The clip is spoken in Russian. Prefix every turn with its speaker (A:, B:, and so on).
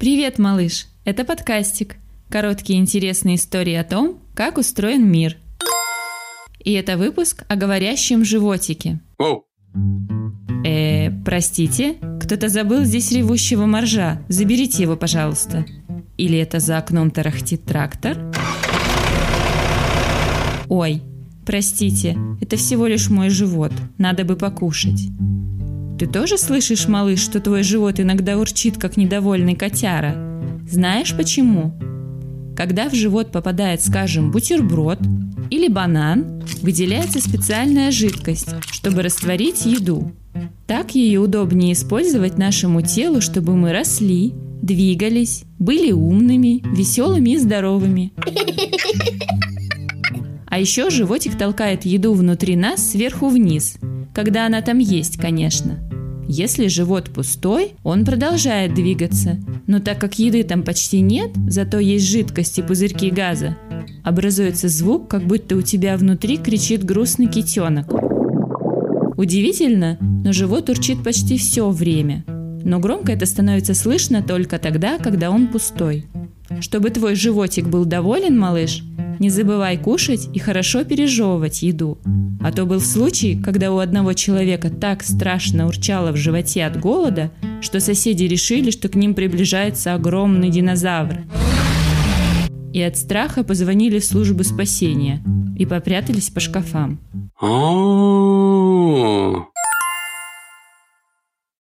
A: Привет, малыш! Это подкастик. Короткие интересные истории о том, как устроен мир. И это выпуск о говорящем животике.
B: Воу.
A: Э, простите, кто-то забыл здесь ревущего моржа. Заберите его, пожалуйста. Или это за окном тарахтит трактор? Ой, простите, это всего лишь мой живот. Надо бы покушать. Ты тоже слышишь, малыш, что твой живот иногда урчит, как недовольный котяра? Знаешь почему? Когда в живот попадает, скажем, бутерброд или банан, выделяется специальная жидкость, чтобы растворить еду. Так ее удобнее использовать нашему телу, чтобы мы росли, двигались, были умными, веселыми и здоровыми. А еще животик толкает еду внутри нас сверху вниз, когда она там есть, конечно. Если живот пустой, он продолжает двигаться. Но так как еды там почти нет, зато есть жидкость и пузырьки газа, образуется звук, как будто у тебя внутри кричит грустный китенок. Удивительно, но живот урчит почти все время. Но громко это становится слышно только тогда, когда он пустой. Чтобы твой животик был доволен, малыш, не забывай кушать и хорошо пережевывать еду. А то был случай, когда у одного человека так страшно урчало в животе от голода, что соседи решили, что к ним приближается огромный динозавр. И от страха позвонили в службу спасения и попрятались по шкафам.